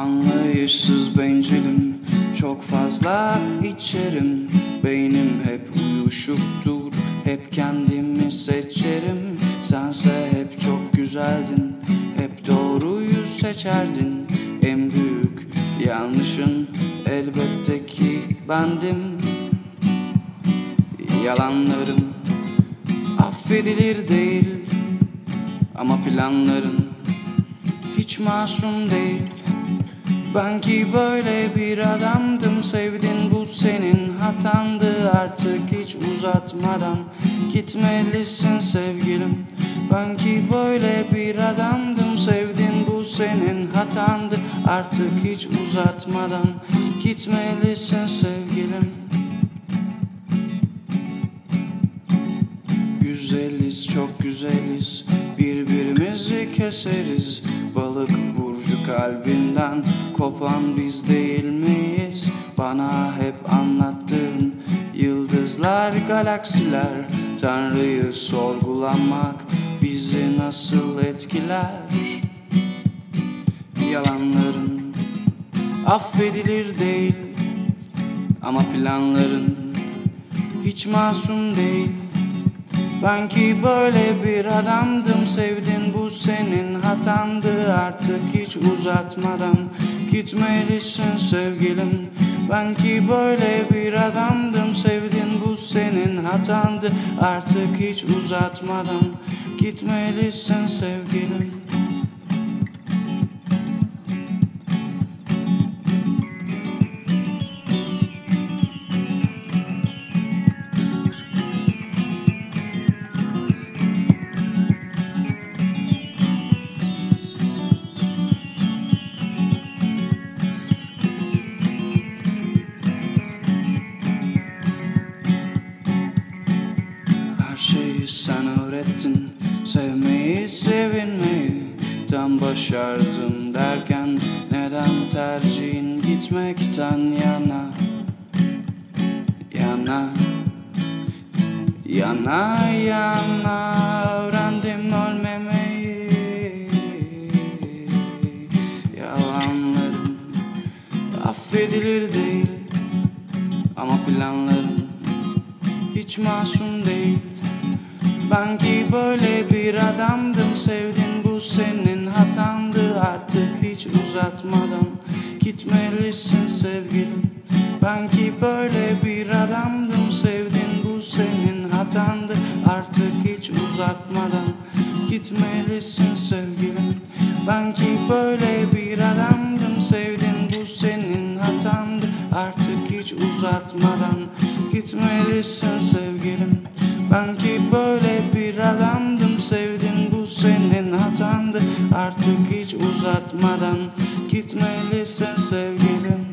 Anlayışsız bencilim Çok fazla içerim. Beynim hep uyuşuktur Hep kendimi seçerim. Sense hep çok güzeldin Hep doğruyu seçerdin. En büyük yanlışın Elbette ki bendim. Yalanlarım affedilir değil Ama planların hiç masum değil ben ki böyle bir adamdım Sevdin bu senin hatandı. Artık hiç uzatmadan Gitmelisin sevgilim. Ben ki böyle bir adamdım Sevdin bu senin hatandı. Artık hiç uzatmadan Gitmelisin sevgilim. Güzeliz çok güzeliz. Birbirimizi keseriz. Balık burcu kalbinden Kopan biz değil miyiz? Bana hep anlattığın Yıldızlar galaksiler. Tanrı'yı sorgulamak Bizi nasıl etkiler? Yalanların Affedilir değil Ama planların Hiç masum değil. Ben ki böyle bir adamdım Sevdin bu senin hatandı Artık hiç uzatmadan. Gitmelisin sevgilim Ben ki böyle bir adamdım. Sevdin bu senin hatandı Artık hiç uzatmadan. Gitmelisin sevgilim Sen öğrettin. Sevmeyi, sevinmeyi Tam başardım derken Neden tercihin gitmekten yana? Yana Yana yana Öğrendim ölmemeyi. Yalanlarım Affedilir değil Ama planlarım hiç masum değil Ben ki böyle bir adamdım Sevdin bu senin hatandı. Artık hiç uzatmadan Gitmelisin sevgilim. Ben ki böyle bir adamdım Sevdin bu senin hatandı. Artık hiç uzatmadan Gitmelisin sevgilim. Ben ki böyle bir adamdım Sevdin bu senin hatandı. Artık hiç uzatmadan Gitmelisin sevgilim Ben ki böyle bir adamdım Sevdin bu senin hatandı. Artık hiç uzatmadan Gitmelisin sevgilim